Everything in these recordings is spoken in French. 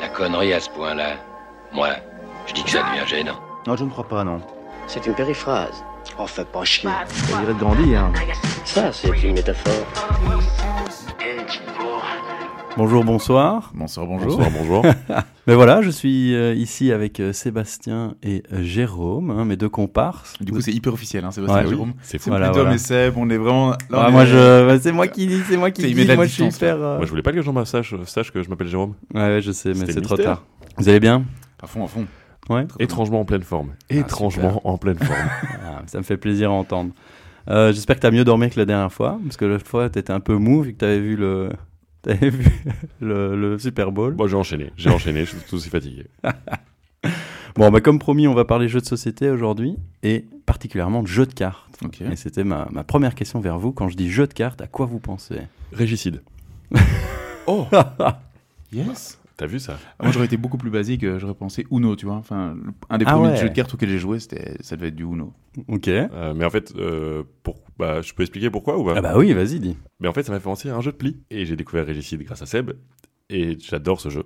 La connerie à ce point-là, moi, je dis que ça devient gênant. Non, je ne crois pas, non. C'est une périphrase. Oh, fais pas chier. On dirait de grandir. Ça, c'est une métaphore. Bonjour, bonsoir. Bonsoir, bonjour. Bonsoir, bonjour. Mais voilà, je suis euh, ici avec euh, Sébastien et euh, Jérôme, hein, mes deux comparses. Du coup, c'est hyper officiel, hein, Sébastien Ouais, et oui. Jérôme. C'est fou. C'est Voilà, voilà. Seb, on est vraiment... là, Ah, on moi, est- je, bah, c'est moi qui dis, c'est moi qui dis. Moi, je suis hyper. euh, Moi, je voulais pas que les gens sachent, sachent que je m'appelle Jérôme. Ouais, ouais, je sais, mais c'est trop tard. Vous allez bien? À fond, à fond. Ouais. Étrangement en pleine forme. Étrangement en pleine forme. Ah, ça me fait plaisir à entendre. Euh, J'espère que t'as mieux dormi que la dernière fois, parce que l'autre fois, t'étais un peu mou vu que t'avais vu le, t'avais vu le, le Super Bowl? Bon, j'ai enchaîné. J'ai enchaîné. Je suis tout aussi fatigué. Bon, bah, comme promis, on va parler jeux de société aujourd'hui, et particulièrement de jeux de cartes. Ok. Et c'était ma, ma première question vers vous. Quand je dis jeux de cartes, à quoi vous pensez? Régicide. Oh Yes T'as vu ça Moi, j'aurais été beaucoup plus basique, euh, j'aurais pensé Uno, tu vois. Enfin, un des Ah premiers ouais. jeux de cartes auxquels j'ai joué, c'était, ça devait être du Uno. Ok. Euh, Mais en fait, euh, pour... bah, je peux expliquer pourquoi ou pas Ah bah oui, vas-y, dis. Mais en fait, ça m'a fait penser à un jeu de pli. Et j'ai découvert Régicide grâce à Seb. Et j'adore ce jeu.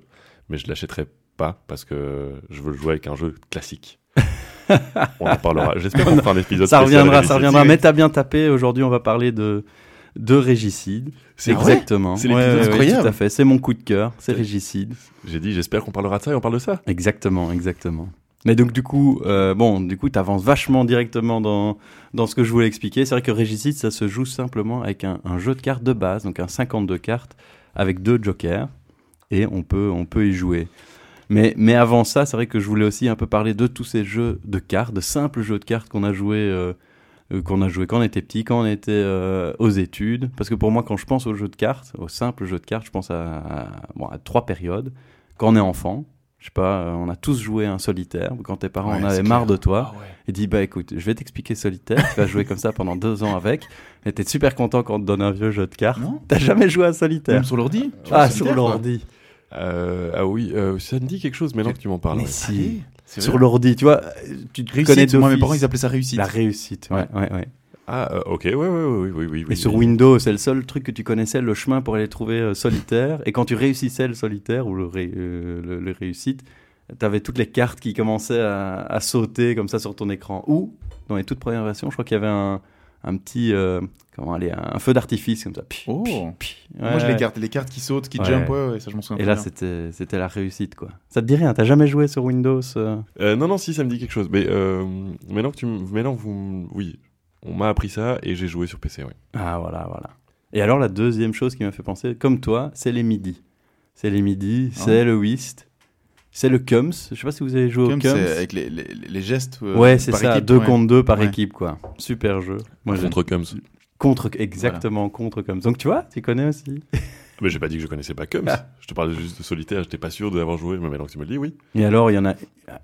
Mais je l'achèterai pas parce que je veux le jouer avec un jeu classique. on en parlera. J'espère qu'on fera un épisode Ça reviendra, ça reviendra. Mais t'as bien tapé. Aujourd'hui, on va parler de, de Régicide. C'est Exactement. C'est Ouais, incroyable. Tout à fait. C'est mon coup de cœur. C'est Régicide. J'ai dit, j'espère qu'on parlera de ça et on parle de ça. Exactement, exactement. Mais donc du coup, euh, bon, du coup, t'avances vachement directement dans dans ce que je voulais expliquer. C'est vrai que Régicide, ça se joue simplement avec un, un jeu de cartes de base, donc un 52 cartes avec deux jokers, et on peut on peut y jouer. Mais mais avant ça, c'est vrai que je voulais aussi un peu parler de tous ces jeux de cartes, de simples jeux de cartes qu'on a joué. euh, euh, qu'on a joué quand on était petit, quand on était euh, aux études. Parce que pour moi, quand je pense aux jeux de cartes, aux simples jeux de cartes, je pense à, à- bon, à trois périodes. Quand on est enfant, je sais pas, euh, on a tous joué un solitaire. Quand tes parents Ouais, en avaient marre clair. de toi, Ah ouais. et dit bah écoute, je vais t'expliquer solitaire. Tu vas jouer comme ça pendant deux ans avec. Et t'es super content quand on te donne un vieux jeu de cartes. Non T'as jamais joué à solitaire Même sur l'ordi Ah, sur l'ordi. Euh, ah oui, euh, ça me dit quelque chose maintenant que tu m'en parles. Mais ouais. si. Sur l'ordi, tu vois, tu te connais Réussite, moi, mes parents, ils appelaient ça réussite. La réussite, ouais, ouais, ouais. Ah, euh, ok, ouais, ouais, ouais, oui, oui, oui. Et oui, sur oui. Windows, c'est le seul truc que tu connaissais, le chemin pour aller trouver euh, solitaire. Et quand tu réussissais le solitaire ou le, ré- euh, le, le réussite, t'avais toutes les cartes qui commençaient à, à sauter comme ça sur ton écran. Ou, dans les toutes premières versions, je crois qu'il y avait un, un petit, euh, comment aller, un feu d'artifice comme ça. Oh. Moi, je les cartes, les cartes qui sautent, qui Ouais. jump, ouais, ça, je m'en souviens Et là, c'était c'était la réussite, quoi. Ça te dit rien T'as jamais joué sur Windows euh Euh, non, non, si, ça me dit quelque chose. Mais maintenant que tu maintenant vous, oui, on m'a appris ça et j'ai joué sur PC, ouais. Ah, voilà, voilà. Et alors, la deuxième chose qui m'a fait penser, comme toi, c'est les midis. C'est les midis, Ah c'est le whist, c'est le cums. Je sais pas si vous avez joué au cums. c'est avec les, les, les gestes. euh, Ouais, c'est ça, équipe, deux ouais. contre deux par Ouais. équipe, quoi. Super jeu. Moi, Contre Cums. contre, exactement, contre comme. Donc, tu vois, tu connais aussi. Mais j'ai pas dit que je connaissais pas Cums. Je te parlais juste de solitaire, j'étais pas sûr d'avoir joué, mais maintenant que tu me le dis, oui. Et alors, il y en a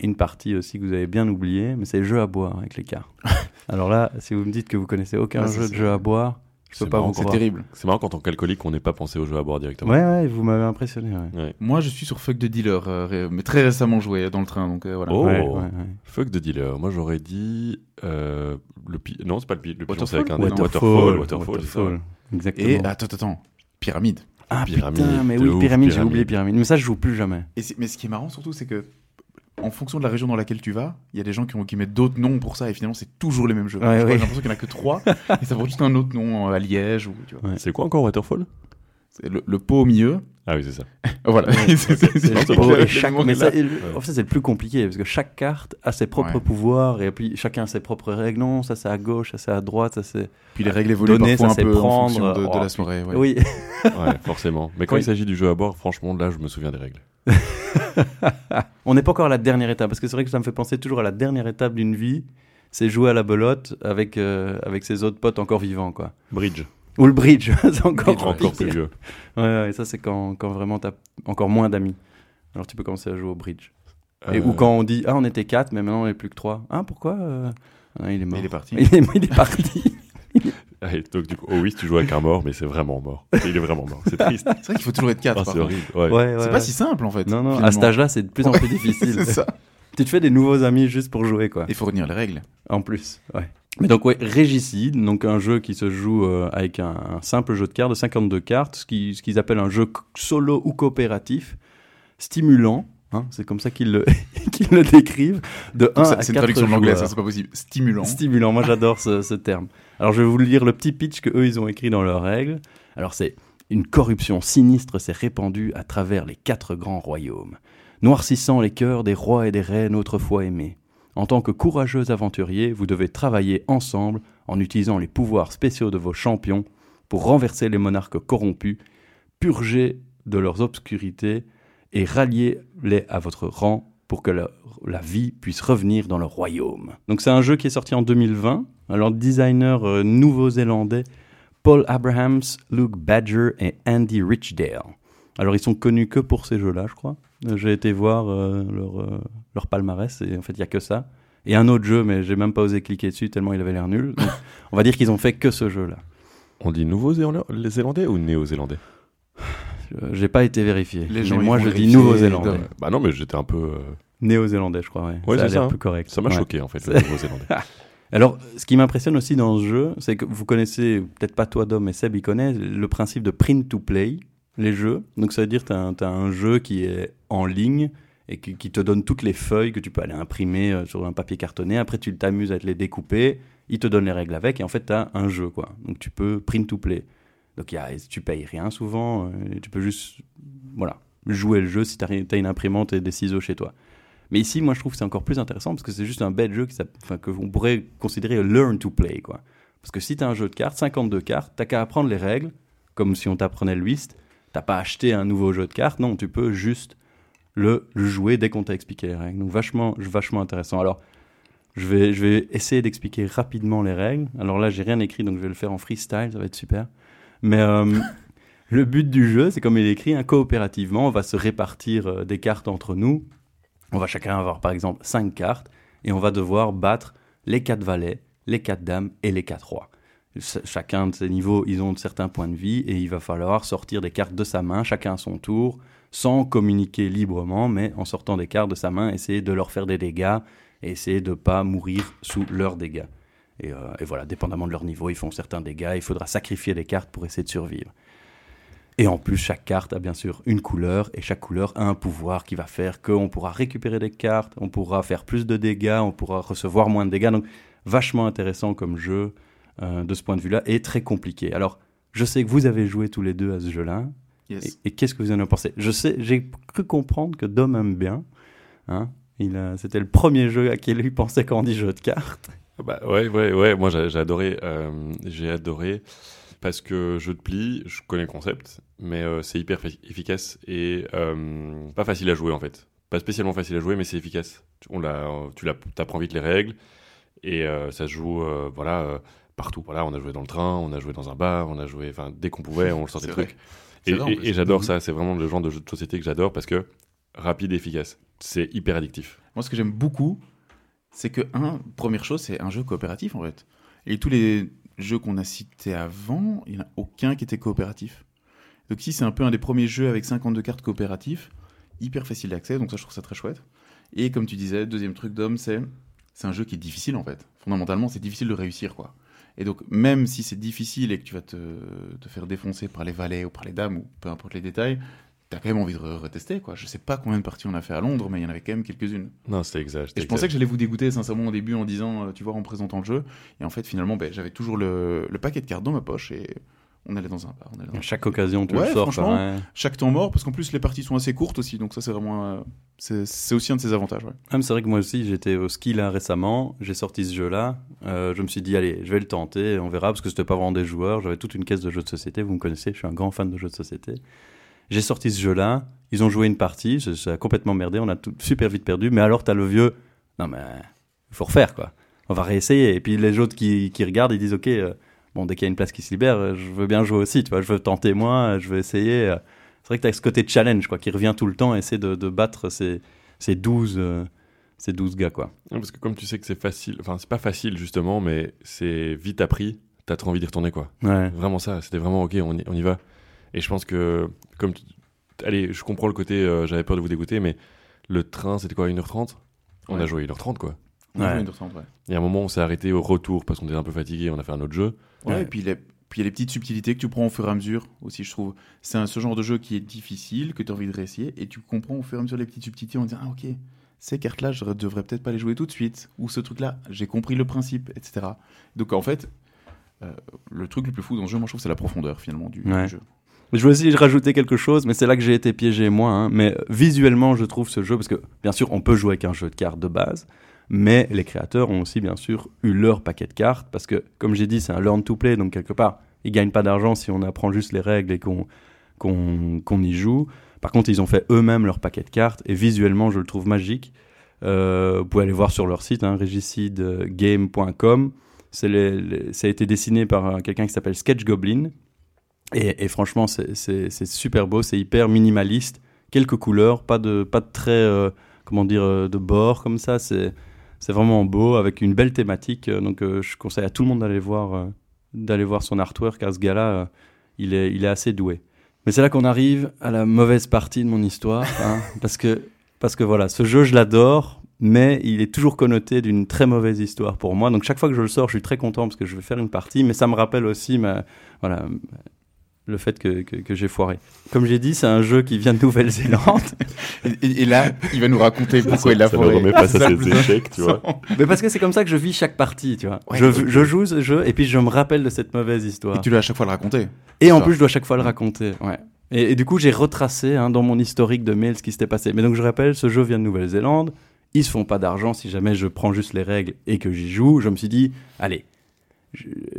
une partie aussi que vous avez bien oublié, mais c'est le jeu à boire avec les cartes. alors là, si vous me dites que vous connaissez aucun Ah, jeu de jeu à boire, C'est pas C'est terrible. C'est marrant qu'en tant qu'alcoolique, on n'ait pas pensé au jeu à boire directement. Ouais, ouais, vous m'avez impressionné. Ouais. Ouais. Moi, je suis sur Fuck de Dealer, euh, ré- mais très récemment joué dans le train, donc euh, voilà. Oh. Ouais, ouais, ouais. Fuck de dealer. Moi, j'aurais dit le le pi... Non, c'est pas le pi... le pigeon, c'est Waterfall avec un Waterfall, Waterfall, ouais. Exactement. Et attends, attends, attends. Pyramide. ah Pyramide, putain, mais oui, ouf, pyramide, j'ai oublié pyramide. Mais ça, je joue plus jamais. Et mais ce qui est marrant surtout, c'est que en fonction de la région dans laquelle tu vas, il y a des gens qui, ont, qui mettent d'autres noms pour ça, et finalement, c'est toujours les mêmes jeux. Ouais, ouais. J'ai l'impression qu'il n'y en a que trois, et ça vaut juste un autre nom euh, à Liège, ou tu vois. Ouais. C'est quoi encore Waterfall? Le, le pot au milieu. Ah oui, c'est ça. Voilà. En fait, c'est le plus compliqué parce que chaque carte a ses propres Ouais. pouvoirs et puis chacun a ses propres règles. Non, ça c'est à gauche, ça c'est à droite, ça c'est. Puis les règles évoluent Donner, parfois ça, un en prendre, fonction de, de oh, la soirée. ouais. Oui. Ouais, forcément. Mais quand Oui. il s'agit du jeu à boire, franchement, là, je me souviens des règles. On n'est pas encore à la dernière étape parce que c'est vrai que ça me fait penser toujours à la dernière étape d'une vie. C'est jouer à la belote avec, euh, avec ses autres potes encore vivants, quoi. Bridge. Ou le bridge, c'est encore, Encore pire. plus vieux. Ouais, ouais, ça c'est quand, quand vraiment t'as encore moins d'amis. Alors tu peux commencer à jouer au bridge. Et, Euh, ou quand on dit, ah, on était quatre, mais maintenant on n'est plus que trois. Ah, pourquoi euh Ah, Il est mort. Il est parti. Il est, il est parti. allez, donc, du coup, oh oui, tu joues avec un mort, mais c'est vraiment mort. Il est vraiment mort. C'est triste. C'est vrai qu'il faut toujours être quatre. Ah, c'est horrible. Ouais. Ouais, ouais, C'est ouais. pas si simple en fait. Non, non, à cet âge-là, c'est de plus en plus difficile. c'est ça. Tu te fais des nouveaux amis juste pour jouer, quoi. Il faut retenir les règles. En plus, ouais. Mais donc, ouais, Régicide, donc un jeu qui se joue euh, avec un, un simple jeu de cartes de 52 cartes, ce qui- ce qu'ils appellent un jeu solo ou coopératif, stimulant, hein, c'est comme ça qu'ils le, décrivent, de 1 Ça, à C'est une 4 traduction de l'anglais, ça c'est pas possible. Stimulant. Stimulant, moi j'adore ce, ce terme. Alors je vais vous lire le petit pitch que eux ils ont écrit dans leurs règles. Alors c'est une corruption sinistre s'est répandue à travers les quatre grands royaumes, noircissant les cœurs des rois et des reines autrefois aimés. En tant que courageux aventuriers, vous devez travailler ensemble en utilisant les pouvoirs spéciaux de vos champions pour renverser les monarques corrompus, purger de leurs obscurités et rallier-les à votre rang pour que la, la vie puisse revenir dans le royaume. Donc c'est un jeu qui est sorti en 2020. Alors designer euh, nouveau-zélandais Paul Abrahams, Luke Badger et Andy Richdale. Alors ils sont connus que pour ces jeux-là, je crois. J'ai été voir euh, leur, euh, leur palmarès et en fait il y a que ça. Et un autre jeu, mais j'ai même pas osé cliquer dessus tellement il avait l'air nul. Donc, on va dire qu'ils ont fait que ce jeu-là. On dit nouveau-zélandais ou néo-zélandais? Euh, J'ai pas été vérifié. Les gens, moi je dis nouveau-zélandais. Bah non, mais j'étais un peu. euh, Néo-zélandais, je crois, ouais. Ouais, ça a c'est l'air ça, hein. plus correct. Ça m'a Ouais. choqué en fait, le nouveau-zélandais. Alors, ce qui m'impressionne aussi dans ce jeu, c'est que vous connaissez, peut-être pas toi Dom, mais Seb, il connaît le principe de print to play, les jeux. Donc, ça veut dire que tu as, un jeu qui est en ligne et qui, te donne toutes les feuilles que tu peux aller imprimer euh, sur un papier cartonné. Après, tu t'amuses à te les découper, il te donne les règles avec, et en fait, tu as un jeu, quoi. Donc, tu peux print to play. Donc, tu payes rien souvent, euh, tu peux juste, voilà, jouer le jeu si tu as, une imprimante et des ciseaux chez toi. Mais ici, moi, je trouve que c'est encore plus intéressant parce que c'est juste un bête jeu enfin, que pourrait considérer learn to play, quoi. Parce que si tu as un jeu de cartes, 52 cartes, t'as qu'à apprendre les règles, comme si on t'apprenait le whist. T'as pas acheté un nouveau jeu de cartes, non, tu peux juste le, jouer dès qu'on t'a expliqué les règles. Donc vachement, vachement intéressant. Alors, je vais, je vais essayer d'expliquer rapidement les règles. Alors là, j'ai rien écrit, donc je vais le faire en freestyle, ça va être super. Mais euh, le but du jeu, c'est comme il est écrit, hein, coopérativement, on va se répartir euh, des cartes entre nous. On va chacun avoir par exemple 5 cartes et on va devoir battre les 4 valets, les 4 dames et les 4 rois. Ch- Chacun de ces niveaux, ils ont certains points de vie et il va falloir sortir des cartes de sa main, chacun à son tour, sans communiquer librement, mais en sortant des cartes de sa main, essayer de leur faire des dégâts et essayer de ne pas mourir sous leurs dégâts. Et, euh, et voilà, dépendamment de leur niveau, ils font certains dégâts, il faudra sacrifier des cartes pour essayer de survivre. Et en plus, chaque carte a bien sûr une couleur, et chaque couleur a un pouvoir qui va faire qu'on pourra récupérer des cartes, on pourra faire plus de dégâts, on pourra recevoir moins de dégâts. Donc, vachement intéressant comme jeu de ce point de vue-là, et très compliqué. Alors, je sais que vous avez joué tous les deux à ce jeu-là, Yes. et, et qu'est-ce que vous en avez pensé? Je sais, j'ai cru comprendre que Dom aime bien. Hein il a- C'était le premier jeu à qui lui pensait quand on dit jeu de cartes. Bah ouais, ouais, ouais. Moi, j'ai j'ai adoré. euh, j'ai adoré parce que jeu de pli, je connais le concept, mais euh, c'est hyper efficace et euh, pas facile à jouer en fait. Pas spécialement facile à jouer, mais c'est efficace. Tu- On l'a, tu l'as- t'apprends vite les règles et euh, ça se joue, euh, voilà, euh, partout. Voilà, on a joué dans le train, on a joué dans un bar, on a joué, enfin, dès qu'on pouvait, on sortait C'est le vrai. truc. C'est Et, j'adore Mhm. ça. C'est vraiment le genre de jeu de société que j'adore parce que rapide et efficace. C'est hyper addictif. Moi, ce que j'aime beaucoup, c'est que, un, première chose, c'est un jeu coopératif, en fait. Et tous les jeux qu'on a cités avant, il n'y en a aucun qui était coopératif. Donc ici, c'est un peu un des premiers jeux avec 52 cartes coopératifs, hyper facile d'accès, donc ça, je trouve ça très chouette. Et comme tu disais, deuxième truc d'homme, c'est c'est un jeu qui est difficile, en fait. Fondamentalement, c'est difficile de réussir, quoi. Et donc, même si c'est difficile et que tu vas te, te faire défoncer par les valets ou par les dames, ou peu importe les détails, t'as quand même envie de re- retester, quoi. Je sais pas combien de parties on a fait à Londres, mais il y en avait quand même quelques-unes. Non, c'était exact. Et je pensais que j'allais vous dégoûter sincèrement au début en disant, euh, tu vois, en présentant le jeu. Et en fait, finalement, ben, j'avais toujours le, le paquet de cartes dans ma poche et on allait dans un bar. On allait dans À chaque occasion, tu Ouais, le sors. franchement, quoi, ouais. Chaque temps mort, parce qu'en plus, les parties sont assez courtes aussi. Donc ça, c'est vraiment... euh, c'est aussi un de ses avantages. Ouais. Ah, c'est vrai que moi aussi, j'étais au ski là récemment, j'ai sorti ce jeu-là, euh, je me suis dit, allez, je vais le tenter, on verra, parce que c'était pas vraiment des joueurs, j'avais toute une caisse de jeux de société, vous me connaissez, je suis un grand fan de jeux de société. J'ai sorti ce jeu-là, ils ont joué une partie, ça, ça a complètement merdé, on a tout super vite perdu, mais alors t'as le vieux, non mais, il faut refaire quoi, on va réessayer, et puis les autres qui, qui regardent, ils disent, ok, euh, bon, dès qu'il y a une place qui se libère, euh, je veux bien jouer aussi, tu vois, je veux tenter moi, euh, je veux essayer. euh. C'est vrai que t'as ce côté challenge, quoi, qui revient tout le temps, essayer de, de battre ces, ces 12... euh, ces 12 gars, quoi. Parce que comme tu sais que c'est facile, enfin c'est pas facile justement, mais c'est vite appris, t'as trop envie d'y retourner quoi. Ouais. Vraiment ça, c'était vraiment ok, on y, on y va. Et je pense que, comme tu- Allez, je comprends le côté, euh, j'avais peur de vous dégoûter, mais le train c'était quoi, 1h30 On Ouais. a joué 1h30 quoi. Ouais. Il y a un moment, on s'est arrêté au retour parce qu'on était un peu fatigué, on a fait un autre jeu. Ouais, Ouais. et puis les- puis il y a les petites subtilités que tu prends au fur et à mesure aussi, je trouve. C'est un- ce genre de jeu qui est difficile, que tu as envie de réessayer, et tu comprends au fur et à mesure les petites subtilités en disant Ah, ok, ces cartes-là, je devrais peut-être pas les jouer tout de suite, ou ce truc-là, j'ai compris le principe, etc. Donc en fait, euh, le truc le plus fou dans ce jeu, moi je trouve, c'est la profondeur finalement du, jeu. Je veux aussi rajouter quelque chose, mais c'est là que j'ai été piégé moi. hein. Mais visuellement, je trouve ce jeu, parce que bien sûr, on peut jouer avec un jeu de cartes de base, mais les créateurs ont aussi bien sûr eu leur paquet de cartes, parce que comme j'ai dit, c'est un learn to play, donc quelque part, ils gagnent pas d'argent si on apprend juste les règles et qu'on qu'on qu'on y joue. Par contre, ils ont fait eux-mêmes leur paquet de cartes, et visuellement, je le trouve magique. Euh, vous pouvez aller voir sur leur site, hein, ça a été dessiné par euh, quelqu'un qui s'appelle Sketch Goblin. Et, franchement, c'est- super beau, c'est hyper minimaliste. Quelques couleurs, pas de, pas de traits, euh, comment dire, de bord comme ça. C'est c'est vraiment beau, avec une belle thématique. Euh, Donc, euh, je conseille à tout le monde d'aller voir, euh, d'aller voir son artwork, car ce gars-là, il, est, il est assez doué. Mais c'est là qu'on arrive à la mauvaise partie de mon histoire, hein, parce que parce que voilà, ce jeu, je l'adore, mais il est toujours connoté d'une très mauvaise histoire pour moi. Donc chaque fois que je le sors, je suis très content parce que je vais faire une partie, mais ça me rappelle aussi ma, voilà, le fait que, que, que j'ai foiré. Comme j'ai dit, c'est un jeu qui vient de Nouvelle-Zélande, Et, là, il va nous raconter pourquoi il a ça ne foiré. remet pas C'est ça ça le ses échecs, tu vois. mais parce que c'est comme ça que je vis chaque partie, tu vois. Ouais, je, je joue ce jeu et puis je me rappelle de cette mauvaise histoire. Et tu dois à chaque fois le raconter. Et en Ça. plus, je dois chaque fois le raconter. Ouais. Et, et du coup, j'ai retracé hein, dans mon historique de mails ce qui s'était passé. Mais donc, je rappelle, ce jeu vient de Nouvelle-Zélande. Ils se font pas d'argent si jamais je prends juste les règles et que j'y joue. Je me suis dit, allez.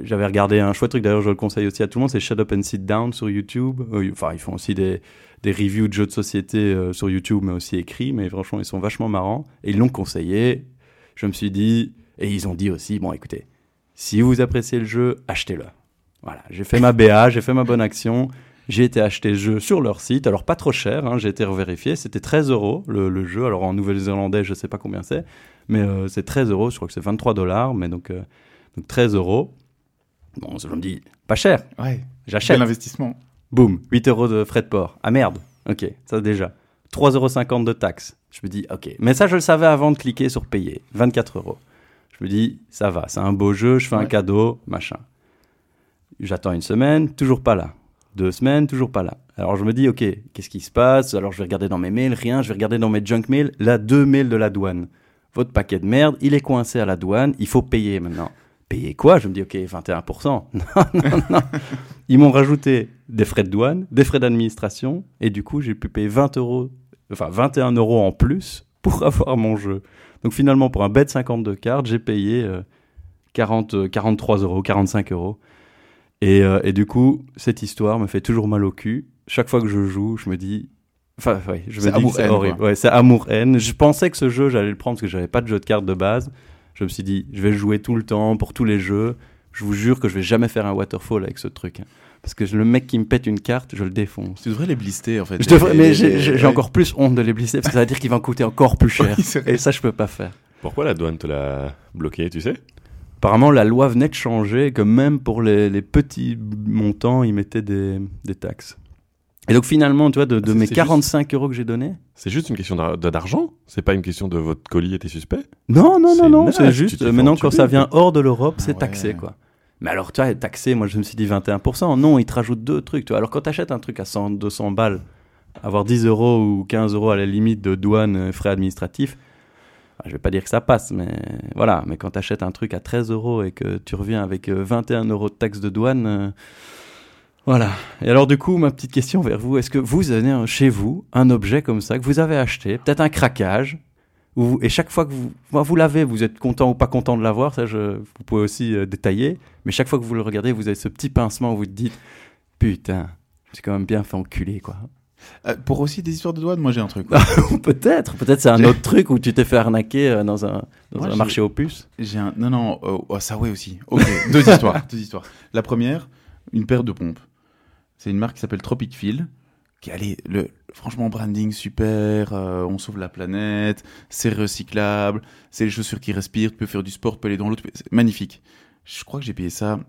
J'avais regardé un chouette truc, d'ailleurs, je le conseille aussi à tout le monde, c'est Shut Up and Sit Down sur YouTube. Euh, Enfin, ils font aussi des, des reviews de jeux de société euh, sur YouTube, mais aussi écrits. Mais franchement, ils sont vachement marrants. Et ils l'ont conseillé. Je me suis dit, et ils ont dit aussi, bon, écoutez, si vous appréciez le jeu, achetez-le. Voilà, j'ai fait ma BA, j'ai fait ma bonne action. J'ai été acheter le jeu sur leur site, alors pas trop cher, hein, j'ai été revérifié, c'était 13 euros le, le jeu, alors en nouvelle-zélandais je sais pas combien c'est, mais euh, c'est 13 euros, je crois que c'est 23 dollars, mais donc, euh, donc 13 euros. Bon, je me dis, pas cher, Ouais. j'achète. Quel investissement. Boum, 8 euros de frais de port. Ah merde, ok, ça déjà. 3,50 euros de taxes. Je me dis, ok. Mais ça, je le savais avant de cliquer sur payer. 24 euros. Je me dis, ça va, c'est un beau jeu, je fais un cadeau, machin. J'attends une semaine, toujours pas là. Deux semaines, toujours pas là. Alors je me dis, ok, qu'est-ce qui se passe? Alors je vais regarder dans mes mails, rien. Je vais regarder dans mes junk mails. Là, deux mails de la douane. Votre paquet de merde, il est coincé à la douane, il faut payer maintenant. Payer quoi? Je me dis, ok, 21%. Non, non, non. Ils m'ont rajouté des frais de douane, des frais d'administration, et du coup, j'ai pu payer 20 euros, enfin 21 euros en plus pour avoir mon jeu. Donc finalement, pour un bet 52 cartes, j'ai payé euh, 40, euh, 43 euros, 45 euros. Et, euh, et du coup, cette histoire me fait toujours mal au cul. Chaque fois que je joue, je me dis. Enfin, ouais, je me C'est dis que c'est horrible. quoi. Ouais, c'est amour-haine. Je pensais que ce jeu, j'allais le prendre parce que j'avais pas de jeu de cartes de base. Je me suis dit, je vais jouer tout le temps, pour tous les jeux. Je vous jure que je vais jamais faire un waterfall avec ce truc. hein. Parce que le mec qui me pète une carte, je le défonce. Tu devrais les blister en fait. Je devrais- mais j'ai ouais. encore plus honte de les blisser parce que ça veut dire qu'il va en coûter encore plus cher. Oui. Et ça, je peux pas faire. Pourquoi la douane te l'a bloqué, tu sais? Apparemment, la loi venait de changer, que même pour les, les petits montants, ils mettaient des, des taxes. Et donc finalement, tu vois, de, de Ah, mes c'est 45 euros que j'ai donnés, C'est juste une question d'ar- d'argent C'est pas une question de votre colis était suspect Non, non, non, non, c'est juste, euh, maintenant quand ça vient hors de l'Europe, Ah c'est ouais. taxé, quoi. Mais alors, tu vois, taxé, moi je me suis dit 21%. Non, ils te rajoutent deux trucs, tu vois. Alors quand tu achètes un truc à 100, 200 balles, avoir 10 euros ou 15 euros à la limite de douane, euh, frais administratifs, bah, je vais pas dire que ça passe, mais voilà. Mais quand tu achètes un truc à 13 euros et que tu reviens avec euh, 21 euros de taxe de douane, euh, voilà. Et alors du coup, ma petite question vers vous, est-ce que vous avez chez vous un objet comme ça que vous avez acheté, peut-être un craquage, et chaque fois que vous, moi, vous l'avez, vous êtes content ou pas content de l'avoir, ça je, vous pouvez aussi euh, détailler, mais chaque fois que vous le regardez, vous avez ce petit pincement où vous te dites, putain, j'ai quand même bien fait enculer, quoi. Euh, pour aussi des histoires de douane, moi j'ai un truc. Peut-être, peut-être c'est un autre truc où tu t'es fait arnaquer euh, dans un, dans Moi, un marché aux puces. J'ai un. Non, non, euh, oh, ça ouais aussi. Ok, deux histoires. Deux histoires. La première, une paire de pompes. C'est une marque qui s'appelle Tropic Feel. Qui allez, le franchement branding super. euh, on sauve la planète. C'est recyclable. C'est les chaussures qui respirent. Tu peux faire du sport, tu peux aller dans. C'est magnifique. Je crois que j'ai payé ça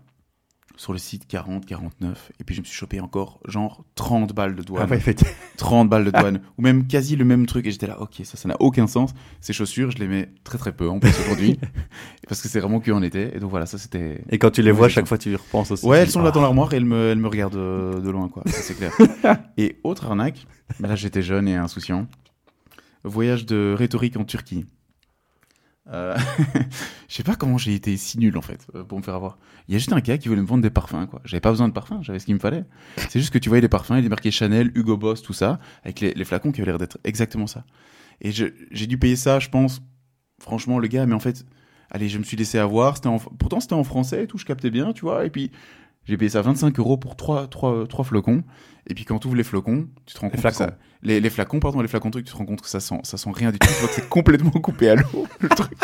sur le site 40, 49. Et puis je me suis chopé encore genre 30 balles de douane. Ah ouais, effectivement. 30 balles de douane. Ou même quasi le même truc. Et j'étais là, ok, ça, ça n'a aucun sens. Ces chaussures, je les mets très très peu en plus aujourd'hui. parce que c'est vraiment que en été. Et donc voilà, ça c'était. Et quand tu les vois, chaque fois, tu y repenses aussi. Ouais, elles sont là ah. dans l'armoire et elles me, elles me regardent euh, de loin, quoi. Ça, c'est clair. et autre arnaque, mais là j'étais jeune et insouciant. Voyage de rhétorique en Turquie. Euh, je sais pas comment j'ai été si nul en fait euh, pour me faire avoir. Il y a juste un gars qui voulait me vendre des parfums quoi. J'avais pas besoin de parfums, j'avais ce qu'il me fallait. C'est juste que tu voyais les parfums, il est marqué Chanel, Hugo Boss, tout ça, avec les, flacons qui avaient l'air d'être exactement ça. Et j'ai dû payer ça, je pense, franchement le gars, mais en fait, allez, je me suis laissé avoir. En, pourtant c'était en français et tout, je captais bien, tu vois. Et puis j'ai payé ça 25 euros pour trois, trois, trois flocons. Et puis quand tu ouvres les flocons, tu te rends compte flacons. que ça, les, les flacons, pardon, les flacons trucs, tu te rends compte que ça sent, ça sent rien du tout. Tu vois que c'est complètement coupé à l'eau, le truc.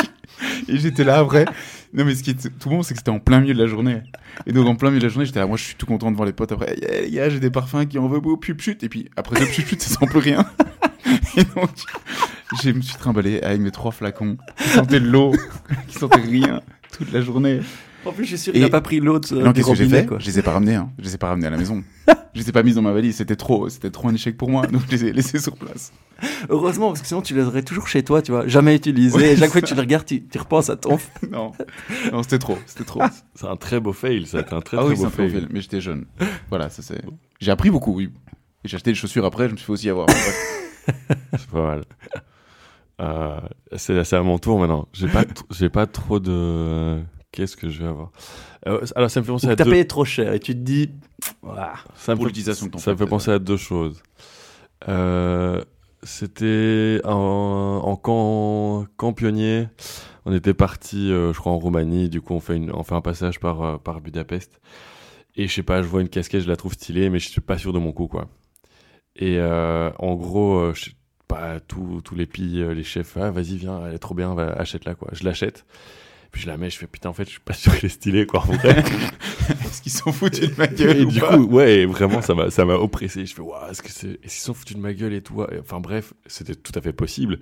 Et j'étais là après. Non, mais ce qui est tout bon, c'est que c'était en plein milieu de la journée. Et donc en plein milieu de la journée, j'étais là, moi je suis tout content devant les potes après. Yeah, les gars, j'ai des parfums qui en veulent beau, pup chut. Et puis après le pup chut, ça sent plus rien. Et donc, je me suis trimballé avec mes trois flacons qui sentaient de l'eau, qui sentaient rien toute la journée. En plus, je suis sûr qu'il a pas pris l'autre. euh, non, qu'est-ce que j'ai fait quoi. Je les ai pas ramenés, hein. Je les ai pas ramenés à la maison. je les ai pas mis dans ma valise. C'était trop, c'était trop un échec pour moi. Donc je les ai laissés sur place. Heureusement, parce que sinon, tu les aurais toujours chez toi, tu vois. Jamais utilisé. Ouais, et chaque fois que tu les regardes, tu, tu repenses à ton. non, non, c'était trop, c'était trop. C'est un très beau fail. C'est un très ah très oui, c'est beau un fail. mais j'étais jeune. Voilà, ça c'est. J'ai appris beaucoup, oui. Et j'ai acheté des chaussures après. Je me suis fait aussi avoir. C'est pas mal. Euh, c'est à mon tour maintenant. J'ai pas, j'ai pas trop de. Qu'est-ce que je vais avoir? Euh, Alors, ça me fait penser Ou à t'as deux. payé trop cher et tu te dis. Voilà. Ça Pour l'utilisation de ton Ça me fait penser à deux choses. Euh, C'était en, en camp, camp pionnier. On était parti, euh, je crois, en Roumanie. Du coup, on fait, une, on fait un passage par, euh, par Budapest. Et je sais pas, je vois une casquette, je la trouve stylée, mais je suis pas sûr de mon coup, quoi. Et euh, en gros, euh, je sais pas, tous tous les euh, les chefs, ah, vas-y, viens, elle est trop bien, achète-la, quoi. Je l'achète. Puis je la mets, je fais putain, en fait, je suis pas sûr qu'elle est stylée, quoi, en vrai. Est-ce qu'ils sont foutus de ma gueule Et ou du pas coup, ouais, vraiment, ça m'a, ça m'a oppressé. Je fais, waouh, est-ce que c'est, est-ce qu'ils sont foutus de ma gueule et tout ouais. Enfin bref, c'était tout à fait possible.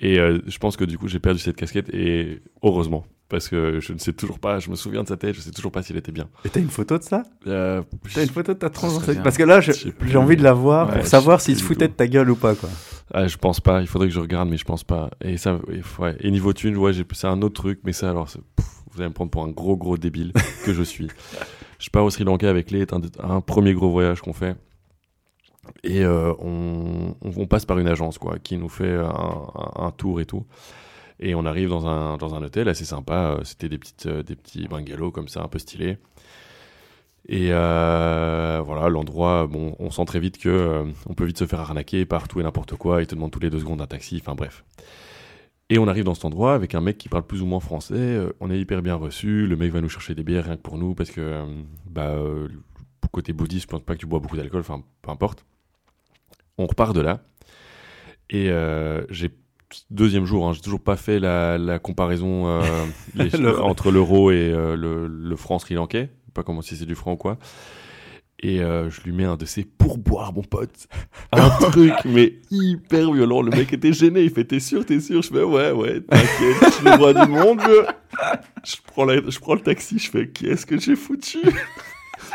Et euh, je pense que du coup, j'ai perdu cette casquette et heureusement. Parce que je ne sais toujours pas, je me souviens de sa tête, je sais toujours pas s'il était bien. Et t'as une photo de ça? Euh, T'as une photo de ta bien. Parce que là, je- j'ai envie de la voir Ouais, pour savoir s'il se foutait de ta gueule ou pas, quoi. Ah, je pense pas, il faudrait que je regarde, mais je pense pas. Et ça, ouais. Et niveau thune, ouais, c'est un autre truc, mais ça, alors, pff, vous allez me prendre pour un gros, gros débile que je suis. Je pars au Sri Lanka avec les, un, un premier gros voyage qu'on fait. Et euh, on, on, on passe par une agence, quoi, qui nous fait un, un- un tour et tout. Et on arrive dans un, dans un hôtel assez sympa. euh, C'était des, petites, euh, des petits bungalows comme ça, un peu stylés. Et euh, voilà, l'endroit, bon, on sent très vite que euh, on peut vite se faire arnaquer par tout et n'importe quoi. Il te demande tous les deux secondes un taxi, enfin bref. Et on arrive dans cet endroit avec un mec qui parle plus ou moins français. euh, on est hyper bien reçu. Le mec va nous chercher des bières rien que pour nous parce que, bah, côté bouddhiste, je pense pas que tu bois beaucoup d'alcool, enfin peu importe. On repart de là. Et j'ai deuxième jour, hein, j'ai toujours pas fait la, la comparaison les- Le- entre l'euro et le, le franc sri-lankais. Pas comment si c'est du franc ou quoi. Et euh, je lui mets un de ses pourboires, mon pote. Un truc, mais hyper violent. Le mec était gêné. Il fait T'es sûr, t'es sûr? Je fais Ouais, ouais, t'inquiète, je le roi du monde. Je prends, la- je prends le taxi. Je fais Qu'est-ce que j'ai foutu?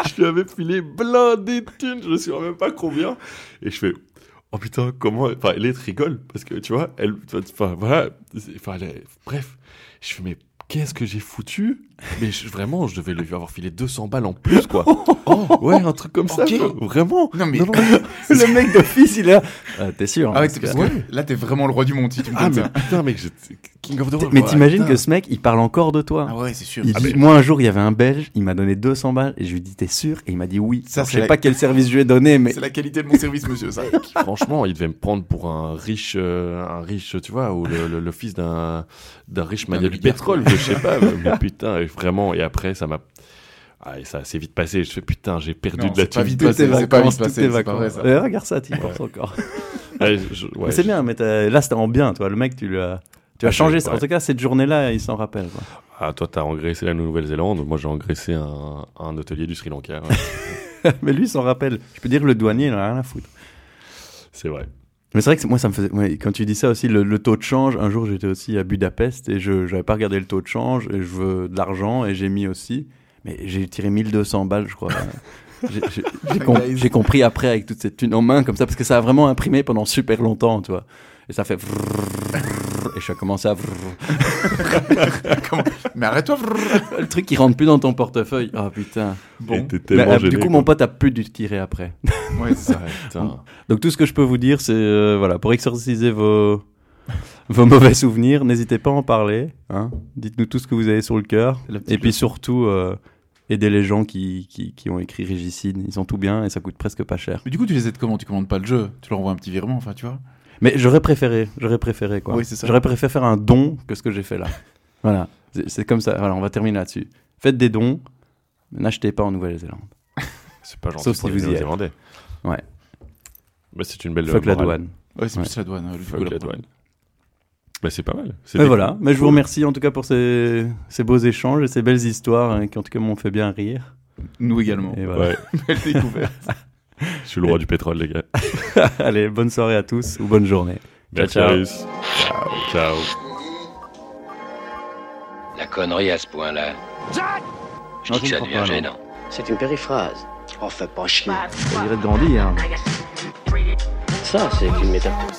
Je lui avais filé blindé de thunes. Je ne sais même pas combien. Et je fais Oh putain, comment. Enfin, elle rigole. Parce que tu vois, elle. Enfin, voilà. Enfin, elle bref. Je fais Mais qu'est-ce que j'ai foutu? Mais je- vraiment, je devais lui avoir filé 200 balles en plus, quoi. Oh, ouais, un truc comme ça. Ok. quoi. Vraiment. Non mais. Non, non. le mec d'office, il est là. Euh, T'es sûr Ah hein, ouais, parce que- parce que là t'es vraiment le roi du monde si tu me Ah, mais ça. putain, mec, je... King of the World. Mais ouais. t'imagines que ce mec, il parle encore de toi? Ah ouais, c'est sûr. Il Ah, dit, mais- moi un jour il y avait un Belge, il m'a donné 200 balles et je lui dis t'es sûr? Et il m'a dit oui. Ça, Alors, je sais la- pas quel service je lui ai donné mais C'est la qualité de mon service, monsieur. Ça. Franchement, il devait me prendre pour un riche, euh, un riche, tu vois, ou le, le- le fils d'un d'un riche mania du pétrole, je sais pas. mais, putain, vraiment. Et après, ça m'a. Ah, et ça s'est vite passé. Je fais putain, j'ai perdu Non, de la c'est pas thune. vite passé, c'est pas vacances, vite passé, vrai, vacances. Euh, regarde ça, tu y penses encore. Ouais, je- ouais, Mais c'est je- bien, mais là c'était en bien, toi. Le mec, tu lui as, tu as Ah, changé. je- En ouais. tout cas, cette journée-là, il s'en rappelle. Quoi. Ah, toi, t'as engraissé la Nouvelle-Zélande. Moi, j'ai engraissé un, un hôtelier du Sri Lanka. ouais. mais lui, il s'en rappelle. Je peux dire, le douanier, il en a rien à foutre. c'est vrai. Mais c'est vrai que moi, ça me faisait. ouais, quand tu dis ça aussi, le, le taux de change. Un jour, j'étais aussi à Budapest et je n'avais pas regardé le taux de change et je veux de l'argent et j'ai mis aussi. Mais j'ai tiré 1200 balles, je crois. J'ai- com- j'ai compris après avec toute cette thune en main comme ça, parce que ça a vraiment imprimé pendant super longtemps, tu vois. Et ça fait. Je commencé à. Mais arrête-toi. Le truc qui rentre plus dans ton portefeuille. Oh putain. Bon. Mais, euh, gêné, du coup, quoi. mon pote a plus dû tirer après. Ouais, c'est ça. Donc tout ce que je peux vous dire, c'est euh, voilà, pour exorciser vos vos mauvais souvenirs, n'hésitez pas à en parler. Hein. Dites-nous tout ce que vous avez sur le cœur. Et puis surtout, euh, aidez les gens qui, qui, qui ont écrit Régicide. Ils sont tout bien et ça coûte presque pas cher. Mais du coup, tu les aides comment? Tu commandes pas le jeu? Tu leur envoies un petit virement, enfin, tu vois? Mais j'aurais préféré, j'aurais préféré quoi. Oui, c'est ça. J'aurais préféré faire un don que ce que j'ai fait là. voilà, c'est c'est comme ça. Voilà, on va terminer là-dessus. Faites des dons, mais n'achetez pas en Nouvelle-Zélande. C'est pas gentil Sauf pour si les vous y êtes. Néo-Zélandais. Ouais. Bah, c'est une belle Fuck la morale. douane. Ouais, c'est Ouais. plus la douane. le Fuck la douane. Bah, c'est pas mal. Mais voilà, mais je vous remercie en tout cas pour ces, ces beaux échanges et ces belles histoires hein, qui en tout cas m'ont fait bien rire. Nous également. Et voilà. Ouais, Belle découverte. Je suis le roi du pétrole, les gars. Allez, bonne soirée à tous ou bonne journée. Ciao, Merci, ciao. Ciao. La connerie à ce point-là. Je Non, dis que ça devient gênant. C'est une périphrase. Oh, fais pas chier. Ça dirait de grandir. hein. Ça, c'est une métaphore.